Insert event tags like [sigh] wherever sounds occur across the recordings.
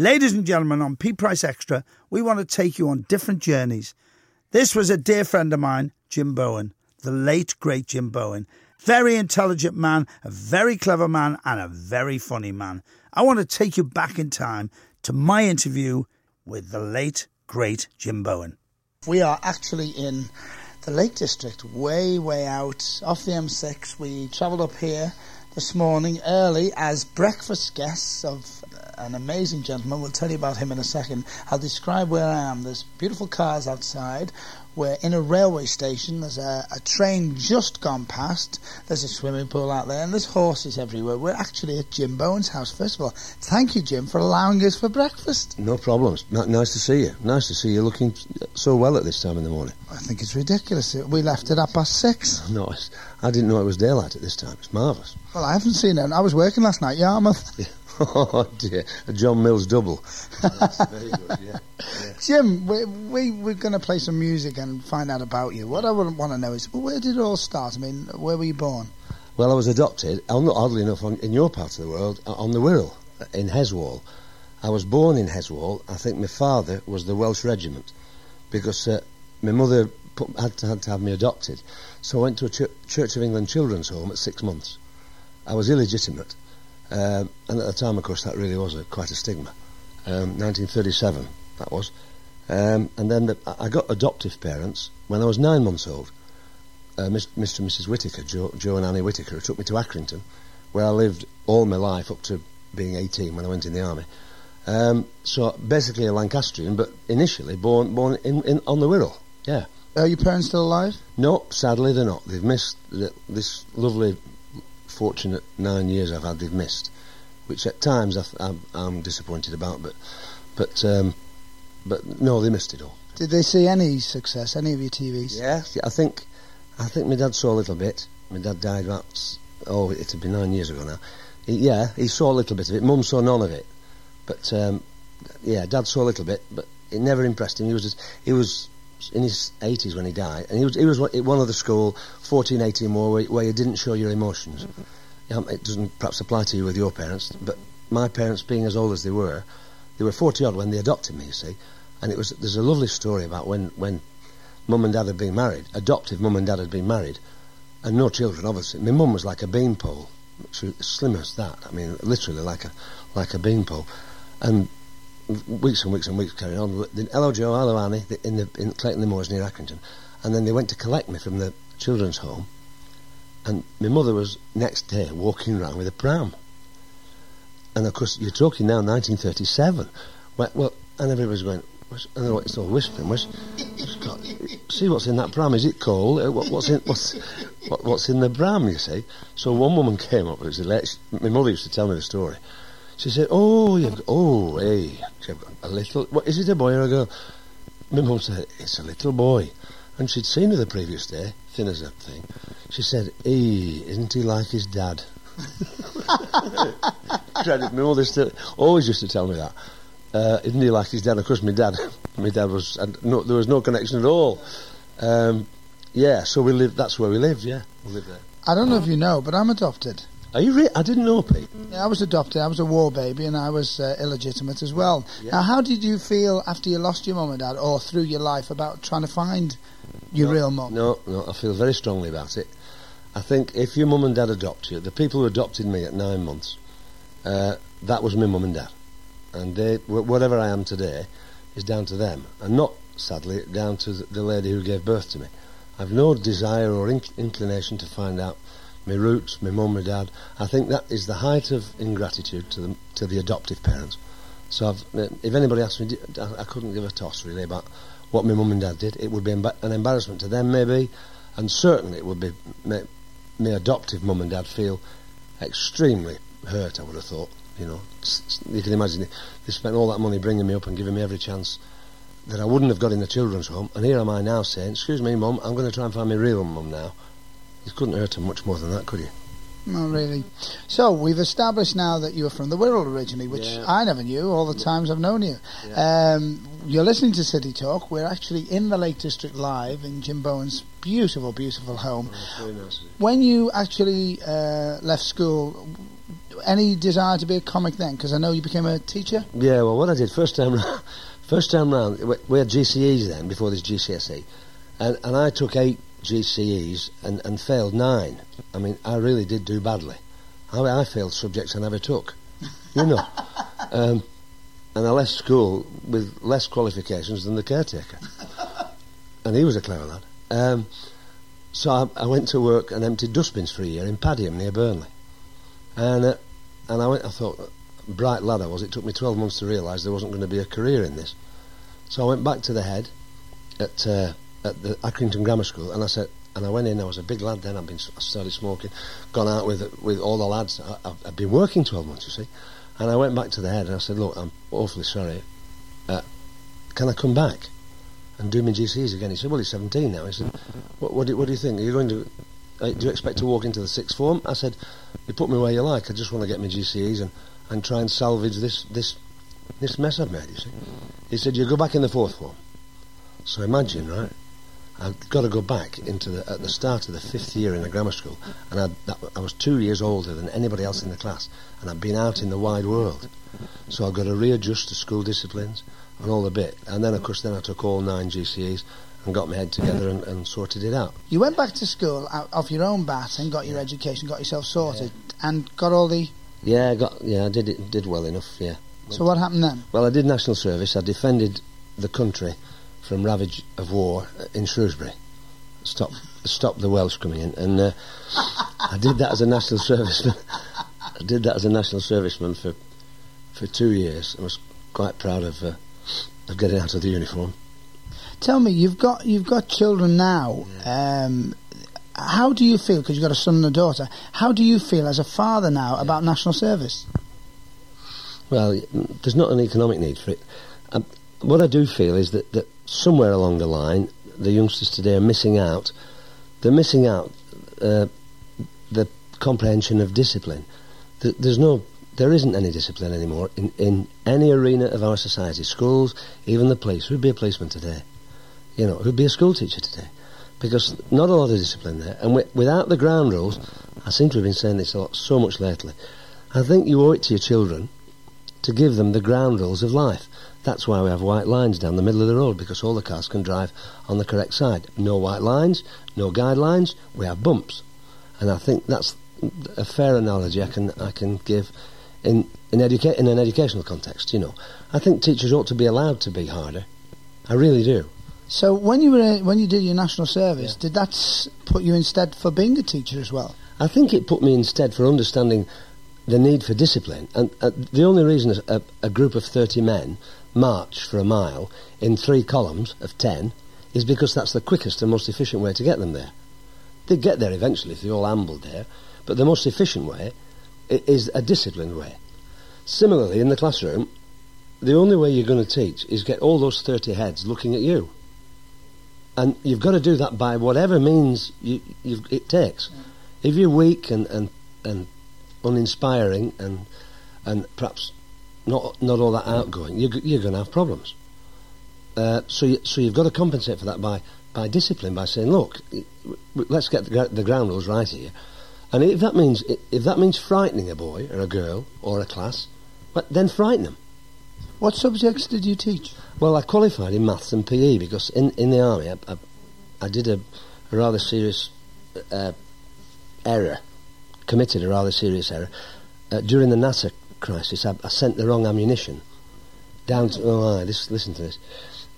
Ladies and gentlemen, on Pete Price Extra, we want to take you on different journeys. This was a dear friend of mine, Jim Bowen, the late, great Jim Bowen. Very intelligent man, a very clever man, and a very funny man. I want to take you back in time to my interview with the late, great Jim Bowen. We are actually in the Lake District, way, way out off the M6. We travelled up here this morning early as breakfast guests of an amazing gentleman. We'll tell you about him in a second. I'll describe where I am. There's beautiful cars outside. We're in a railway station. There's a, a, train just gone past. There's a swimming pool out there, and there's horses everywhere. We're actually at Jim Bowen's house. First of all, thank you, Jim, for allowing us for breakfast. No problems. nice to see you. Nice to see you looking so well at this time in the morning. I think it's ridiculous. We left at half past six. [laughs] No, I didn't know it was daylight at this time. It's marvellous. Well, I haven't seen it. I was working last night, Yarmouth. Yeah. [laughs] Oh dear, a John Mills double. That's very good. Yeah. yeah. Jim, we, we we're going to play some music and find out about you. What I want to know is, well, where did it all start? I mean, where were you born? Well, I was adopted, oddly enough, on, in your part of the world, on the Wirral, in Heswall. I was born in Heswall. I think my father was the Welsh Regiment, because uh, my mother put, had, to, had to have me adopted. So I went to a Ch- Church of England children's home at six months. I was illegitimate um, and at the time, of course, that really was a, quite a stigma. Um, 1937, that was. Um, and then the, I got adoptive parents when I was nine months old. Uh, Mr. and Mrs. Whitaker, Joe, Joe, and Annie Whitaker, who took me to Accrington, where I lived all my life up to being 18 when I went in the army. Um, so basically a Lancastrian, but initially born born in, in on the Wirral. Yeah. Are your parents still alive? No, sadly they're not. They've missed this lovely fortunate nine years I've had they've missed, which at times I, am disappointed about. But but um, but no, they missed it all. Did they see any success? Any of your TVs? Yeah, I think I think my dad saw a little bit. My dad died about oh, it had been nine years ago now. He, yeah, he saw a little bit of it. Mum saw none of it, but um, yeah, dad saw a little bit, but it never impressed him. He was just, he was in his 80s when he died, and he was, he was one of the school, 14, 18 more, where, where you didn't show your emotions. Mm-hmm. it doesn't perhaps apply to you with your parents, but my parents, being as old as they were, they were 40 odd when they adopted me, you see, and it was there's a lovely story about when, when mum and dad had been married, adoptive mum and dad had been married, and no children, obviously. My mum was like a beanpole, she was slim as that, I mean, literally like a, like a beanpole, and weeks and weeks and weeks carrying on. Hello Joe, hello Annie, in the in Clayton-le-Moors near Accrington, and then they went to collect me from the children's home, and my mother was next day walking around with a pram. And of course, you're talking now 1937. Well, well and everybody's going, and what it's all whispering. See what's in that pram? Is it coal? Uh, what, what's in what's what, what's in the pram? You see. So one woman came up. It was my mother used to tell me the story. She said, "Oh, you've oh, hey, a little. What is it, a boy or a girl?" My mum said, "It's a little boy," and she'd seen her the previous day, thin as a thing. She said, "Hey, isn't he like his dad?" [laughs] Credit my mother still always used to tell me that. Uh, isn't he like his dad? Of course, my dad, [laughs] my dad was, no, there was no connection at all. Um, yeah, so we lived. That's where we lived. Yeah, we lived there. I don't know if you know, but I'm adopted. Are you re- I didn't know, Pete. Yeah, I was adopted. I was a war baby, and I was uh, illegitimate as well. Yeah. Now, how did you feel after you lost your mum and dad, or through your life, about trying to find your no, real mum? No, no, I feel very strongly about it. I think if your mum and dad adopt you, the people who adopted me at nine months, uh, that was my mum and dad, and they, whatever I am today, is down to them, and not sadly down to the lady who gave birth to me. I've no desire or inc- inclination to find out my roots, my mum, my dad. I think that is the height of ingratitude to the, to the adoptive parents. So I've, uh, if anybody asked me, I couldn't give a toss really about what my mum and dad did. It would be an embarrassment to them maybe, and certainly it would be my, my adoptive mum and dad feel extremely hurt. I would have thought. You know, you can imagine they spent all that money bringing me up and giving me every chance that I wouldn't have got in the children's home, and here am I now saying, "Excuse me, mum, I'm going to try and find my real mum now." You couldn't hurt him much more than that, could you? Not really. So we've established now that you are from the Wirral originally, which yeah. I never knew all the times I've known you. Yeah. Um, you're listening to City Talk. We're actually in the Lake District live in Jim Bowen's beautiful, beautiful home. Oh, nice. When you actually uh, left school, any desire to be a comic then? Because I know you became a teacher. Yeah, well, what I did first time round, [laughs] first time round, we, we had GCEs then before this GCSE, and and I took eight GCEs and, and failed nine. I mean, I really did do badly. I, I failed subjects I never took. You know. [laughs] um, and I left school with less qualifications than the caretaker. and he was a clever lad. Um, so I, I, went to work and emptied dustbins for a year in Padiham near Burnley. And, uh, and I, went, I thought, bright lad I was, it took me 12 months to realise there wasn't going to be a career in this. So I went back to the head at, uh, at the Accrington Grammar School and I said, and I went in, I was a big lad then, I'd been, I started smoking, gone out with, with all the lads. I, I've been working 12 months, you see. And I went back to the head and I said, look, I'm awfully sorry. Uh, can I come back and do my GCs again? He said, well, he's 17 now. He said, what, what, do, what do you think? Are you going to, do you expect to walk into the sixth form? I said, you put me where you like. I just want to get my GCEs and, and try and salvage this, this, this mess I've made, you see. He said, you go back in the fourth form. So imagine, right? I've got to go back into the, at the start of the fifth year in the grammar school, and I, that, I was two years older than anybody else in the class, and I'd been out in the wide world. So I've got to readjust to school disciplines and all the bit. And then, of course, then I took all nine GCEs and got my head together and, and sorted it out. You went back to school out, off your own bat and got your education, got yourself sorted, yeah. and got all the. Yeah, I got yeah, I did it did well enough. Yeah. So what happened then? Well, I did national service. I defended the country from ravage of war in Shrewsbury. Stop, stop the Welsh coming in, and uh, I did that as a national serviceman. I did that as a national serviceman for for two years. I was quite proud of uh, of getting out of the uniform. Tell me, you've got you've got children now. Yeah. Um, how do you feel? Because you've got a son and a daughter. How do you feel as a father now yeah. about national service? Well, there's not an economic need for it. What I do feel is that, that somewhere along the line, the youngsters today are missing out. They're missing out uh, the comprehension of discipline. There's no, there isn't any discipline anymore in, in any arena of our society. Schools, even the police. Who'd be a policeman today? You know, who'd be a school teacher today? Because not a lot of discipline there. And without the ground rules, I seem to have been saying this a lot, so much lately. I think you owe it to your children to give them the ground rules of life. That's why we have white lines down the middle of the road because all the cars can drive on the correct side. No white lines, no guidelines, we have bumps. And I think that's a fair analogy I can I can give in in, educa- in an educational context, you know. I think teachers ought to be allowed to be harder. I really do. So when you were when you did your national service, yeah. did that put you instead for being a teacher as well? I think it put me instead for understanding the need for discipline. And uh, the only reason a, a, group of 30 men march for a mile in three columns of 10 is because that's the quickest and most efficient way to get them there. They get there eventually if they all ambled there, but the most efficient way is a disciplined way. Similarly, in the classroom, the only way you're going to teach is get all those 30 heads looking at you. And you've got to do that by whatever means you, it takes. If you're weak and, and, and uninspiring and, and perhaps not not all that outgoing, you're, you're going to have problems. Uh, so you, so you've got to compensate for that by by discipline by saying, look, let's get the, the ground rules right here. And if that means if that means frightening a boy or a girl or a class, then frighten them. What subjects did you teach? Well, I qualified in maths and PE because in, in the army I, I, I did a, a, rather serious uh, error, committed a rather serious error uh, during the Nasser crisis, I, I, sent the wrong ammunition down to. Oh, this, listen to this.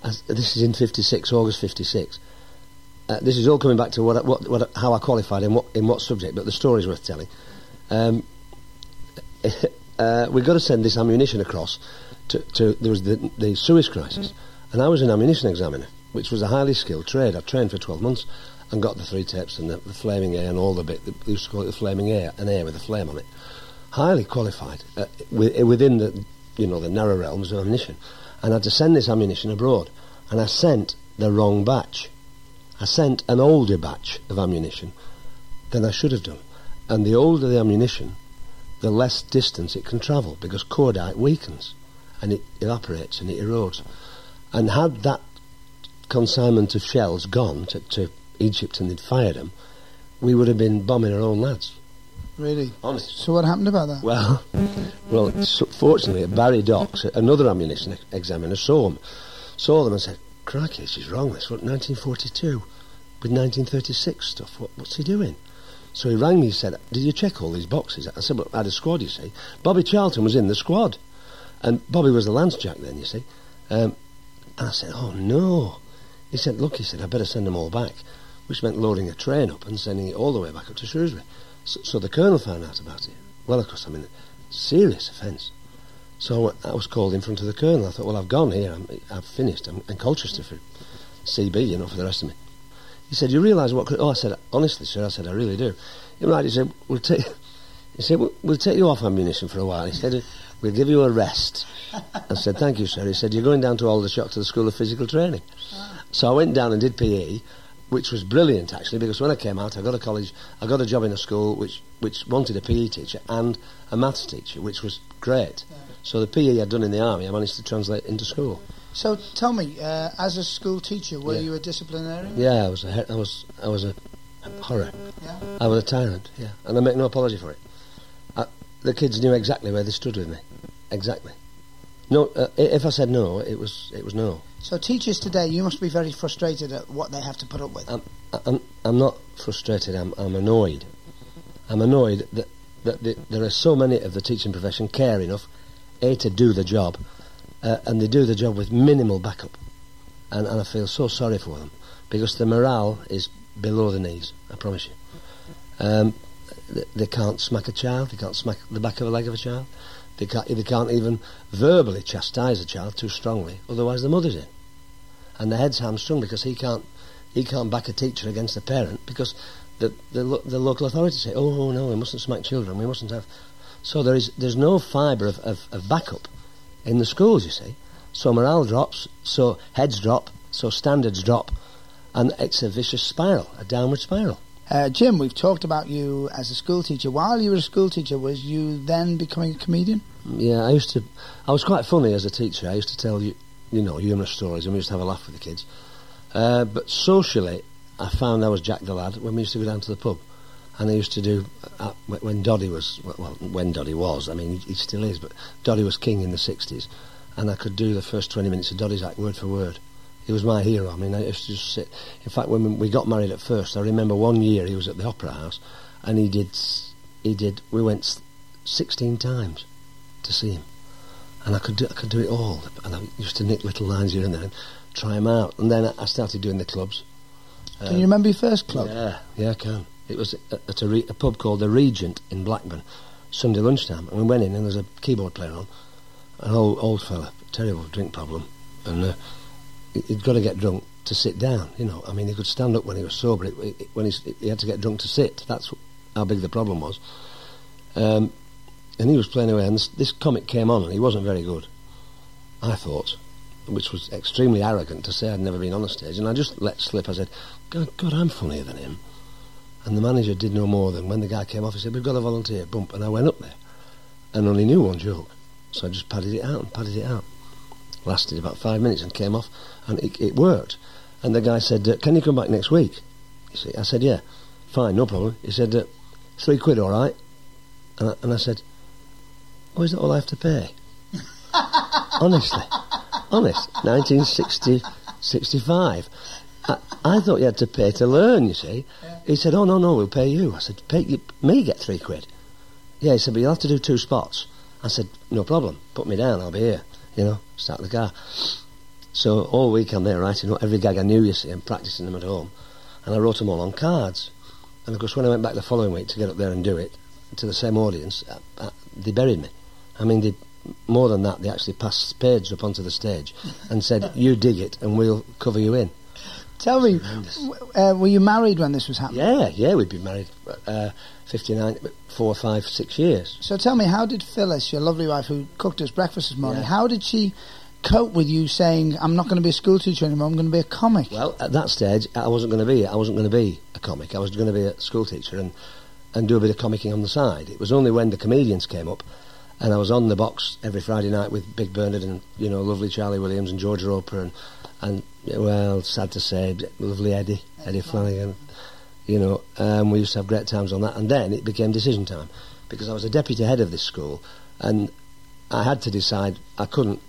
As, this is in '56, August '56. Uh, this is all coming back to what, what, what, how I qualified in what in what subject, but the story's worth telling. Um, [laughs] uh, we've got to send this ammunition across. To, to there was the, the Suez crisis, and I was an ammunition examiner, which was a highly skilled trade. I trained for 12 months and got the three tips and the, the flaming air and all the bit. They used to call it the flaming air, an air with a flame on it highly qualified uh, within the you know the narrow realms of ammunition, and I had to send this ammunition abroad, and I sent the wrong batch. I sent an older batch of ammunition than I should have done, and the older the ammunition, the less distance it can travel because cordite weakens, and it evaporates and it erodes, and had that consignment of shells gone to, to Egypt and they'd fired them, we would have been bombing our own lads Really? Honestly. So what happened about that? Well, well, so fortunately, at Barry Docks, another ammunition examiner saw them, saw them and said, "Crikey, she's wrong. This what 1942 with 1936 stuff. What, what's he doing?" So he rang me. He said, "Did you check all these boxes?" I said, "Well, I had a squad. You see, Bobby Charlton was in the squad, and Bobby was the lance jack then. You see." Um, and I said, "Oh no." He said, "Look," he said, "I better send them all back," which meant loading a train up and sending it all the way back up to Shrewsbury. So, so the colonel found out about it. Well, of course, I mean, serious offence. So I was called in front of the colonel. I thought, well, I've gone here. I'm, I've finished. I'm in Colchester for CB, you know, for the rest of me. He said, you realise what... Could, oh, I said, honestly, sir, I said, I really do. Right. He said, we'll take... [laughs] He said, we'll, we'll take you off ammunition for a while. He said, we'll give you a rest. I said, thank you, sir. He said, you're going down to Aldershot to the School of Physical Training. Ah. So I went down and did PE, which was brilliant actually, because when I came out, I got a college, I got a job in a school which which wanted a PE teacher and a maths teacher, which was great. So the PE I'd done in the army, I managed to translate into school. So tell me, uh, as a school teacher, were Yeah. you a disciplinarian? Yeah, I was a, I was, I was a horror. Yeah. I was a tyrant. Yeah, and I make no apology for it. I, the kids knew exactly where they stood with me, exactly. No, uh, if I said no, it was, it was no. So teachers today, you must be very frustrated at what they have to put up with. I'm, I'm, I'm not frustrated. I'm, I'm annoyed. I'm annoyed that, that the, there are so many of the teaching profession care enough, a to do the job, uh, and they do the job with minimal backup, and, and I feel so sorry for them because the morale is below the knees. I promise you. Um, they, they can't smack a child. They can't smack the back of a leg of a child. They can't. They can't even verbally chastise a child too strongly. Otherwise, the mother's in, and the head's hamstrung because he can't he can't back a teacher against a parent because the the, the local authorities say, oh no, we mustn't smack children, we mustn't have. So there is there's no fibre of, of, of backup in the schools, you see. So morale drops, so heads drop, so standards drop, and it's a vicious spiral, a downward spiral. Uh, Jim, we've talked about you as a school teacher. While you were a school teacher, was you then becoming a comedian? Yeah, I used to. I was quite funny as a teacher. I used to tell you, you know, humorous stories, and we used to have a laugh with the kids. Uh, but socially, I found I was Jack the lad when we used to go down to the pub, and I used to do uh, when- Doddy was well, when Doddy was. I mean, he, he still is, but Doddy was king in the '60s, and I could do the first 20 minutes of Doddy's act word for word. He was my hero. I mean, I used to just sit. In fact, when we got married at first, I remember one year he was at the Opera House, and he did. He did. We went 16 times to see him, and I could do. I could do it all. And I used to nick little lines here and there, and try them out. And then I started doing the clubs. Can you remember your first club? Yeah, yeah, I can. It was at a, re- a pub called the Regent in Blackburn, Sunday lunchtime, and we went in and there was a keyboard player on, an old old fella, terrible drink problem, and uh, he- he'd got to get drunk to sit down. You know, I mean, he could stand up when he was sober. It, it, when he's, he had to get drunk to sit. That's how big the problem was. Um, and he was playing away, and this, this comic came on, and he wasn't very good. I thought, which was extremely arrogant to say I'd never been on a stage, and I just let slip. I said, "God, God, I'm funnier than him." And the manager did no more than when the guy came off, he said, "We've got a volunteer." Bump, and I went up there, and only knew one joke, so I just padded it out and padded it out. Lasted about five minutes and came off, and it, it worked. And the guy said, uh, "Can you come back next week?" You see, I said, "Yeah, fine, no problem." He said, uh, three quid, all right?" And I, and I said, "Oh, is that all I have to pay?" [laughs] Honestly, honest, 1960, 65. I, I thought you had to pay to learn, you see. He said, oh, no, no, we'll pay you. I said, pay you, me get three quid. Yeah, he said, but you'll have to do two spots. I said, no problem, put me down, I'll be here, you know, start the car. So all week I'm there writing every gag I knew, you see, and practicing them at home. And I wrote them all on cards. And of course, when I went back the following week to get up there and do it, to the same audience, uh, uh, they buried me. I mean, they, more than that, they actually passed spades up onto the stage and said, [laughs] you dig it and we'll cover you in. Tell me, w- uh, were you married when this was happening? Yeah, yeah, we'd been married uh, 59, four, five, six years. So tell me, how did Phyllis, your lovely wife who cooked us breakfast this morning, Yeah. how did she cope with you saying, I'm not going to be a school teacher anymore, I'm going to be a comic? Well, at that stage, I wasn't going to be. I wasn't going to be a comic. I was going to be a school teacher and and do a bit of comicking on the side. It was only when the comedians came up, and I was on the box every Friday night with Big Bernard and you know lovely Charlie Williams and George Roper and and well, sad to say, lovely Eddie Eddie Flanagan. you know, um, we used to have great times on that. And then it became decision time because I was a deputy head of this school, and I had to decide. I couldn't,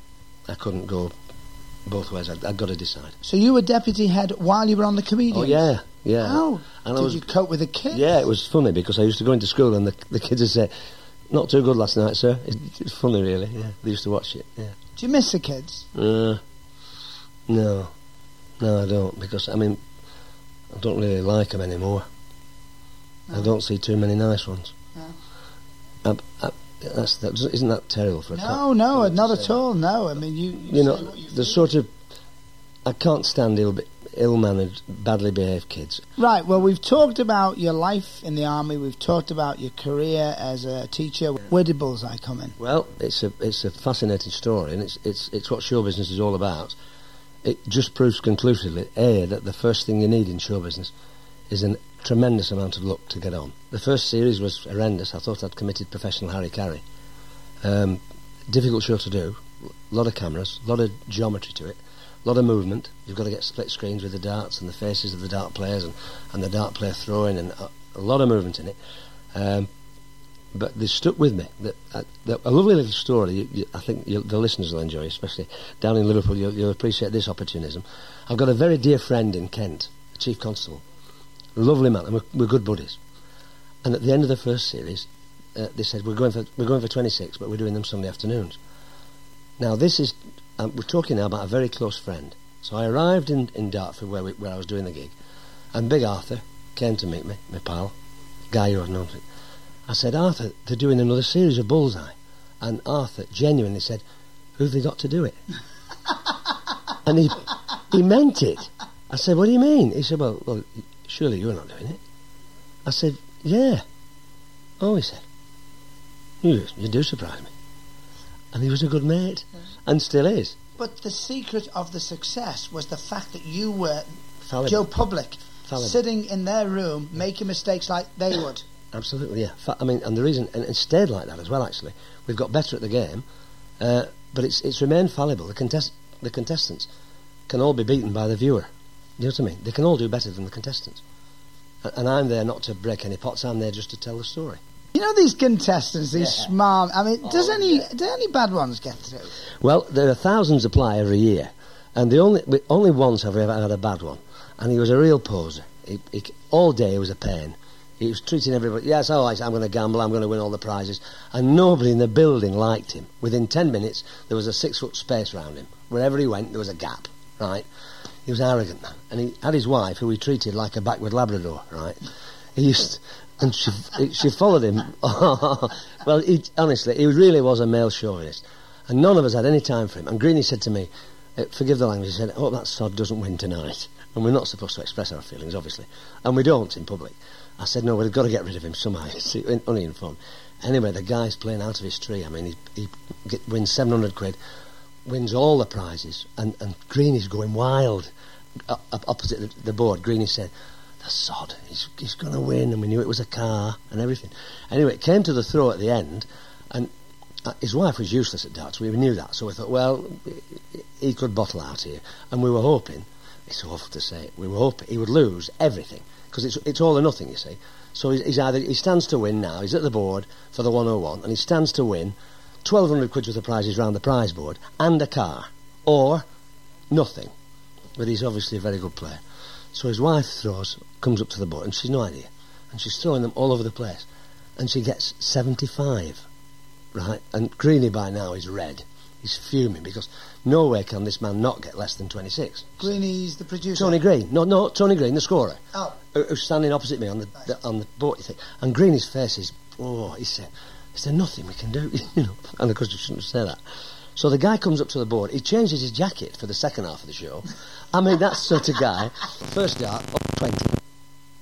I couldn't go both ways. I'd, I'd got to decide. So you were deputy head while you were on the comedians? Oh yeah, yeah. How And I did was- you cope with the kids? Yeah, it was funny because I used to go into school and the, the kids would say, "Not too good last night, sir." It, it's funny, really. Yeah, they used to watch it. Yeah. Do you miss the kids? Uh, no, no, I don't because I mean, I don't really like them anymore. I don't see too many nice ones. No. I, I, that's that, isn't that terrible for a No, cat? no, to not at all. No, I mean you. You know, you the sort of I can't stand ill, ill-mannered, badly behaved kids. Right. Well, we've talked about your life in the army. We've talked about your career as a teacher. Where did Bullseye come in? Well, it's a it's a fascinating story, and it's it's it's what show business is all about. It just proves conclusively, a that the first thing you need in show business is a tremendous amount of luck to get on. The first series was horrendous. I thought I'd committed professional Harry Carey. Um, difficult show to do. A lot of cameras, a lot of geometry to it, a lot of movement. You've got to get split screens with the darts and the faces of the dart players and, and the dart player throwing, and a, a lot of movement in it. Um, but they stuck with me. That, uh, that, a lovely little story. You, you, I think you, the listeners will enjoy, especially down in Liverpool. You'll, you'll appreciate this opportunism. I've got a very dear friend in Kent, the chief constable, lovely man, and we're, we're good buddies. And at the end of the first series, uh, they said we're going for we're going for 26, but we're doing them Sunday afternoons. Now this is um, we're talking now about a very close friend. So I arrived in, in Dartford where we, where I was doing the gig, and Big Arthur came to meet me, my pal, guy who I've known. For, I said, Arthur, they're doing another series of Bullseye, and Arthur genuinely said, "Who've they got to do it?" [laughs] and he he meant it. I said, "What do you mean?" He said, "Well, well, surely you're not doing it." I said, "Yeah." Oh, he said, "You you do surprise me." And he was a good mate, and still is. But the secret of the success was the fact that you were Fallible. Joe Public, Fallible. sitting in their room making mistakes like they would. Absolutely, yeah. I mean, and the reason, and it stayed like that as well. Actually, we've got better at the game, uh, but it's it's remained fallible. The contest, the contestants can all be beaten by the viewer. You know what I mean? They can all do better than the contestants. A- And I'm there not to break any pots. I'm there just to tell the story. You know these contestants, these Yeah. smart. I mean, does Oh, any yeah. do any bad ones get through? Well, there are thousands apply every year, and the only only once have we ever had a bad one, and he was a real poser. He, he, all day he was a pain. He was treating everybody. Yes, all right, I'm going to gamble. I'm going to win all the prizes, and nobody in the building liked him. Within ten minutes, there was a six foot space round him. Wherever he went, there was a gap. Right? He was an arrogant man, and he had his wife, who he treated like a backward Labrador. Right? He used. And she, she followed him. [laughs] well, he, honestly, he really was a male chauvinist. And none of us had any time for him. And Greeny said to me, uh, forgive the language, he said, I hope that sod doesn't win tonight. And we're not supposed to express our feelings, obviously. And we don't in public. I said, no, we've got to get rid of him somehow. [laughs] It's only in fun. Anyway, the guy's playing out of his tree. I mean, he, he get, wins 700 quid, wins all the prizes, and, and Greeny's going wild. Uh, up opposite the board, Greeny said, the sod, he's, he's going to win, and we knew it was a car and everything. Anyway, it came to the throw at the end, and uh, his wife was useless at darts. We knew that, so we thought, well, he could bottle out here, and we were hoping. It's awful to say. We were hoping he would lose everything because it's it's all or nothing, you see. So he's, he's either he stands to win now. He's at the board for the 101, and he stands to win 1,200 quid worth of prizes round the prize board and a car, or nothing. But he's obviously a very good player. So his wife throws, comes up to the board, and she's no idea, and she's throwing them all over the place, and she gets 75 right? And Greeny by now is red. He's fuming because nowhere can this man not get less than 26. Greeny's the producer. Tony Green, no, no, Tony Green, the scorer, Oh, who- who's standing opposite me on the, the on the board. You think, and Greeny's face is, oh, he said, is there nothing we can do? [laughs] you know, and of course you shouldn't say that. So the guy comes up to the board. He changes his jacket for the second half of the show. I mean, that sort of guy. First dart, up 20.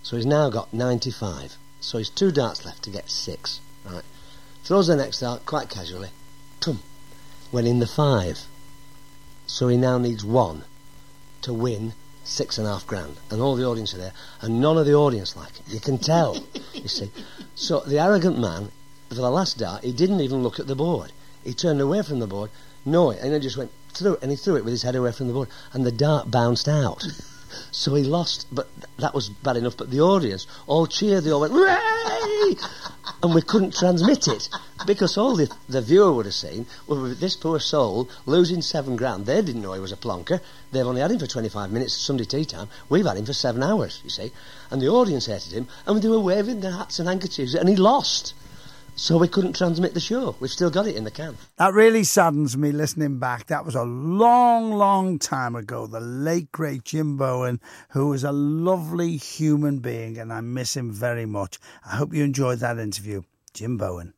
So he's now got 95. So he's two darts left to get six. Right. Throws the next dart quite casually. Tum. Went in the five. So he now needs one to win six and a half grand. And all the audience are there. And none of the audience like it. You can tell. you see. So the arrogant man, for the last dart, he didn't even look at the board. He turned away from the board, no, and then just went through it, and he threw it with his head away from the board, and the dart bounced out. [laughs] So he lost, but that was bad enough. But the audience all cheered, they all went, Hooray! and we couldn't transmit it because all the, the viewer would have seen was this poor soul losing seven grand. They didn't know he was a plonker. They've only had him for 25 minutes at Sunday tea time. We've had him for seven hours, you see. And the audience hated him, and they were waving their hats and handkerchiefs, and he lost. So we couldn't transmit the show. We've still got it in the can. That really saddens me listening back. That was a long, long time ago. The late, great Jim Bowen, who was a lovely human being, and I miss him very much. I hope you enjoyed that interview. Jim Bowen.